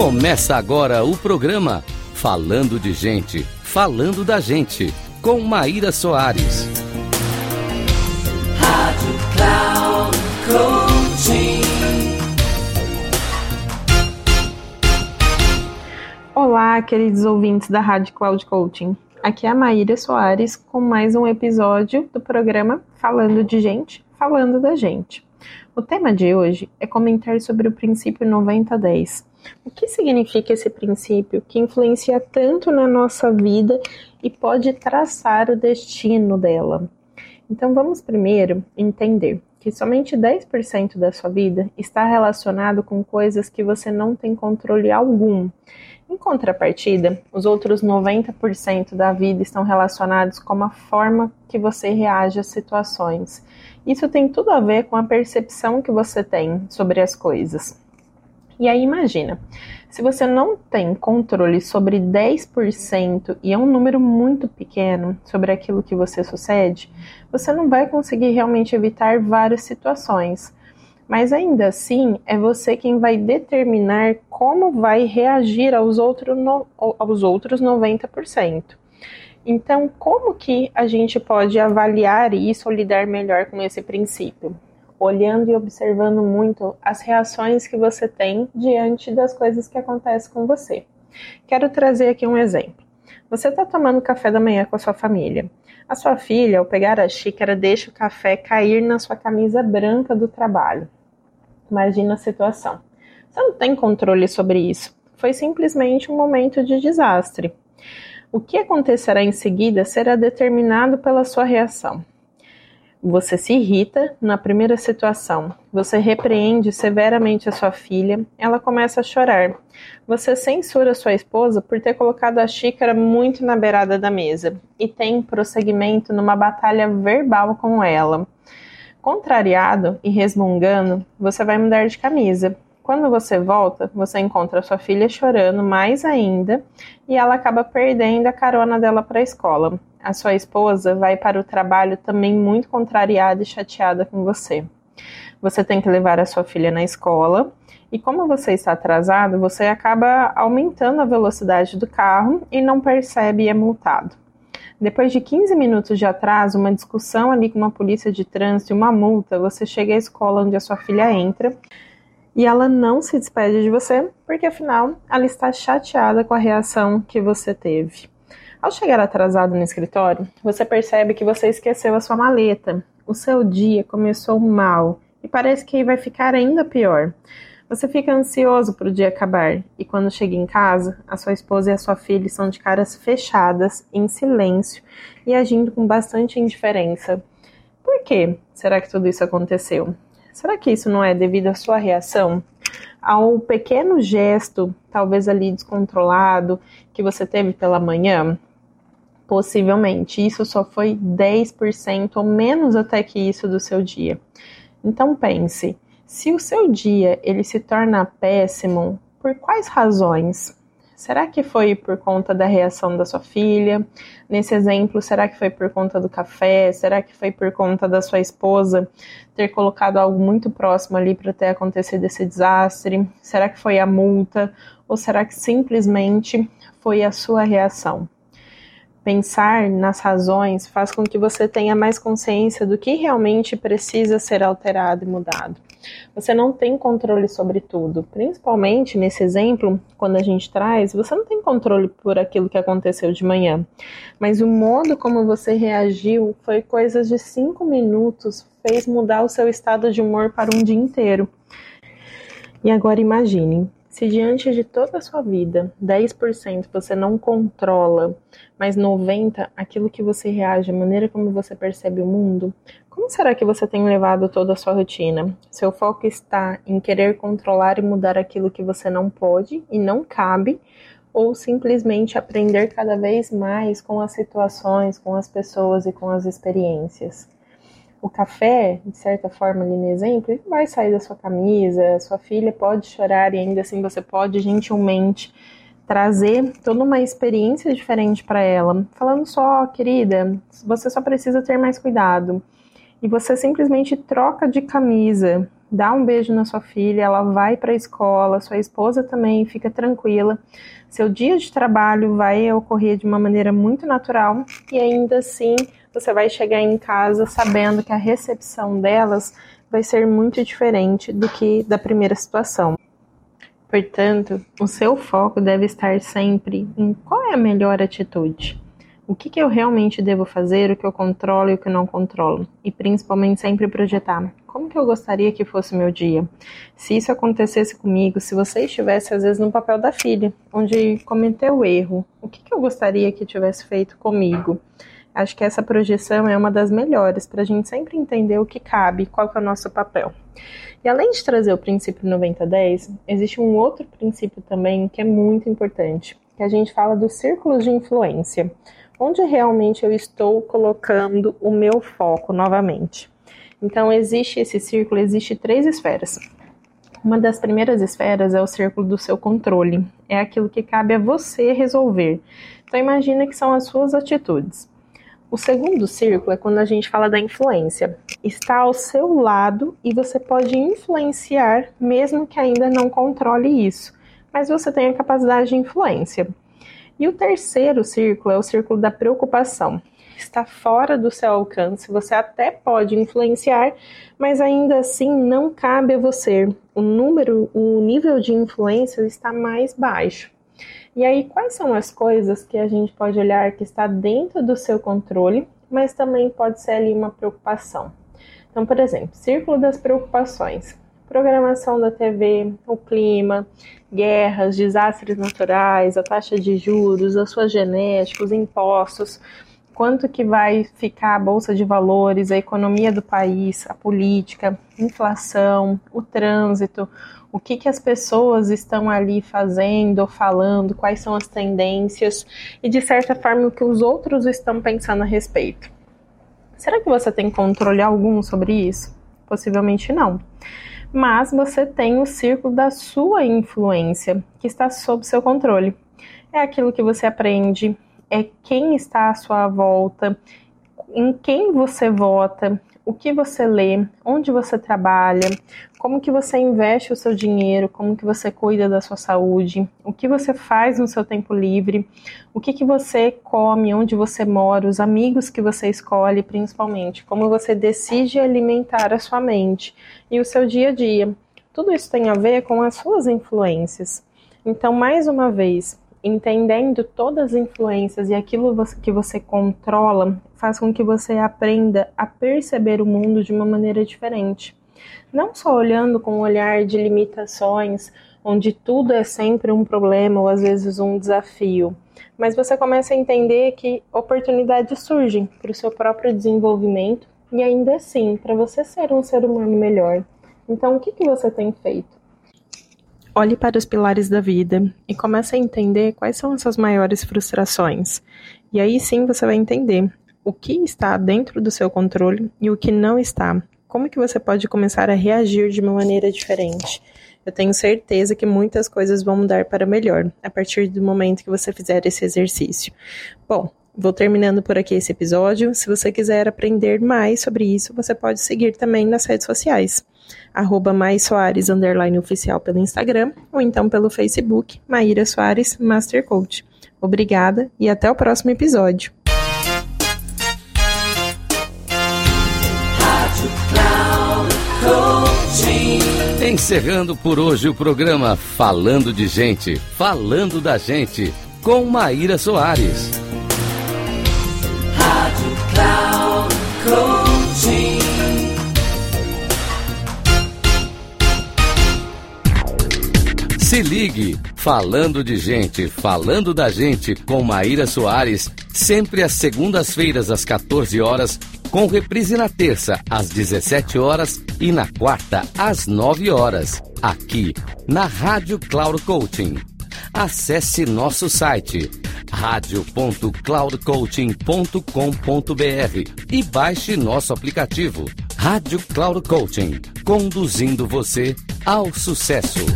Começa agora o programa Falando de Gente, Falando da Gente, com Maíra Soares. Rádio Cloud Coaching. Olá, queridos ouvintes da Rádio Cloud Coaching. Aqui é a Maíra Soares com mais um episódio do programa Falando de Gente, Falando da Gente. O tema de hoje é comentar sobre o princípio 90-10. O que significa esse princípio que influencia tanto na nossa vida e pode traçar o destino dela? Então vamos primeiro entender que somente 10% da sua vida está relacionado com coisas que você não tem controle algum. Em contrapartida, os outros 90% da vida estão relacionados com a forma que você reage às situações isso tem tudo a ver com a percepção que você tem sobre as coisas. E aí imagina, se você não tem controle sobre 10% e é um número muito pequeno sobre aquilo que você sucede, você não vai conseguir realmente evitar várias situações. Mas ainda assim, é você quem vai determinar como vai reagir aos, outro no, aos outros 90%. Então, como que a gente pode avaliar isso ou lidar melhor com esse princípio? Olhando e observando muito as reações que você tem diante das coisas que acontecem com você. Quero trazer aqui um exemplo. Você está tomando café da manhã com a sua família. A sua filha, ao pegar a xícara, deixa o café cair na sua camisa branca do trabalho. Imagina a situação. Você não tem controle sobre isso. Foi simplesmente um momento de desastre. O que acontecerá em seguida será determinado pela sua reação. Você se irrita na primeira situação. Você repreende severamente a sua filha. Ela começa a chorar. Você censura sua esposa por ter colocado a xícara muito na beirada da mesa e tem prosseguimento numa batalha verbal com ela. Contrariado e resmungando, você vai mudar de camisa. Quando você volta, você encontra sua filha chorando mais ainda e ela acaba perdendo a carona dela para a escola. A sua esposa vai para o trabalho também muito contrariada e chateada com você. Você tem que levar a sua filha na escola e, como você está atrasado, você acaba aumentando a velocidade do carro e não percebe e é multado. Depois de 15 minutos de atraso, uma discussão ali com uma polícia de trânsito e uma multa, você chega à escola onde a sua filha entra e ela não se despede de você, porque afinal ela está chateada com a reação que você teve. Ao chegar atrasado no escritório, você percebe que você esqueceu a sua maleta. O seu dia começou mal e parece que vai ficar ainda pior. Você fica ansioso para o dia acabar e quando chega em casa, a sua esposa e a sua filha estão de caras fechadas, em silêncio e agindo com bastante indiferença. Por que será que tudo isso aconteceu? Será que isso não é devido à sua reação? Ao pequeno gesto, talvez ali descontrolado, que você teve pela manhã? Possivelmente, isso só foi 10% ou menos até que isso do seu dia. Então pense, se o seu dia ele se torna péssimo, por quais razões? Será que foi por conta da reação da sua filha? Nesse exemplo, será que foi por conta do café? Será que foi por conta da sua esposa ter colocado algo muito próximo ali para ter acontecido esse desastre? Será que foi a multa? Ou será que simplesmente foi a sua reação? Pensar nas razões faz com que você tenha mais consciência do que realmente precisa ser alterado e mudado. Você não tem controle sobre tudo. Principalmente nesse exemplo, quando a gente traz, você não tem controle por aquilo que aconteceu de manhã. Mas o modo como você reagiu foi coisas de cinco minutos, fez mudar o seu estado de humor para um dia inteiro. E agora imagine, se diante de toda a sua vida, 10% você não controla, mas 90% aquilo que você reage, a maneira como você percebe o mundo, como será que você tem levado toda a sua rotina? Seu foco está em querer controlar e mudar aquilo que você não pode e não cabe, ou simplesmente aprender cada vez mais com as situações, com as pessoas e com as experiências? O café, de certa forma, ali no exemplo, ele vai sair da sua camisa, sua filha pode chorar e ainda assim você pode gentilmente trazer toda uma experiência diferente para ela, falando só, querida, você só precisa ter mais cuidado. E você simplesmente troca de camisa dá um beijo na sua filha, ela vai para a escola, sua esposa também fica tranquila. Seu dia de trabalho vai ocorrer de uma maneira muito natural e ainda assim você vai chegar em casa sabendo que a recepção delas vai ser muito diferente do que da primeira situação. Portanto, o seu foco deve estar sempre em qual é a melhor atitude. O que, que eu realmente devo fazer, o que eu controlo e o que eu não controlo. E principalmente sempre projetar como que eu gostaria que fosse o meu dia. Se isso acontecesse comigo, se você estivesse às vezes no papel da filha, onde cometeu o erro, o que, que eu gostaria que tivesse feito comigo? Acho que essa projeção é uma das melhores para a gente sempre entender o que cabe, qual que é o nosso papel. E além de trazer o princípio 90-10, existe um outro princípio também que é muito importante, que a gente fala dos círculos de influência, onde realmente eu estou colocando o meu foco novamente. Então existe esse círculo, existe três esferas. Uma das primeiras esferas é o círculo do seu controle, é aquilo que cabe a você resolver. Então imagina que são as suas atitudes. O segundo círculo é quando a gente fala da influência. Está ao seu lado e você pode influenciar, mesmo que ainda não controle isso, mas você tem a capacidade de influência. E o terceiro círculo é o círculo da preocupação. Está fora do seu alcance, você até pode influenciar, mas ainda assim não cabe a você. O número, o nível de influência está mais baixo. E aí, quais são as coisas que a gente pode olhar que está dentro do seu controle, mas também pode ser ali uma preocupação? Então, por exemplo, círculo das preocupações. Programação da TV, o clima, guerras, desastres naturais, a taxa de juros, a sua genética, os impostos, quanto que vai ficar a bolsa de valores, a economia do país, a política, inflação, o trânsito, o que, que as pessoas estão ali fazendo, falando, quais são as tendências e, de certa forma, o que os outros estão pensando a respeito. Será que você tem controle algum sobre isso? Possivelmente não. Mas você tem o círculo da sua influência, que está sob seu controle. É aquilo que você aprende, é quem está à sua volta, em quem você vota, o que você lê, onde você trabalha, como que você investe o seu dinheiro, como que você cuida da sua saúde, o que você faz no seu tempo livre, o que que você come, onde você mora, os amigos que você escolhe, principalmente, como você decide alimentar a sua mente e o seu dia a dia. Tudo isso tem a ver com as suas influências. Então, mais uma vez, entendendo todas as influências e aquilo que você controla, faz com que você aprenda a perceber o mundo de uma maneira diferente. Não só olhando com um olhar de limitações, onde tudo é sempre um problema ou às vezes um desafio, mas você começa a entender que oportunidades surgem para o seu próprio desenvolvimento e ainda assim para você ser um ser humano melhor. Então, o que, que você tem feito? Olhe para os pilares da vida e comece a entender quais são as suas maiores frustrações. E aí sim você vai entender o que está dentro do seu controle e o que não está. Como que você pode começar a reagir de uma maneira diferente? Eu tenho certeza que muitas coisas vão mudar para melhor a partir do momento que você fizer esse exercício. Bom, Vou terminando por aqui esse episódio. Se você quiser aprender mais sobre isso, você pode seguir também nas redes sociais. Arroba Mais Soares, underline oficial pelo Instagram, ou então pelo Facebook, Maíra Soares Master Coach. Obrigada e até o próximo episódio. Encerrando por hoje o programa Falando de Gente, Falando da Gente, com Maíra Soares. Se ligue, falando de gente, falando da gente com Maíra Soares, sempre às segundas-feiras às 14 horas, com reprise na terça às 17 horas e na quarta às 9 horas, aqui na Rádio Cloud Coaching. Acesse nosso site radio.cloudcoaching.com.br e baixe nosso aplicativo Rádio Cloud Coaching, conduzindo você ao sucesso.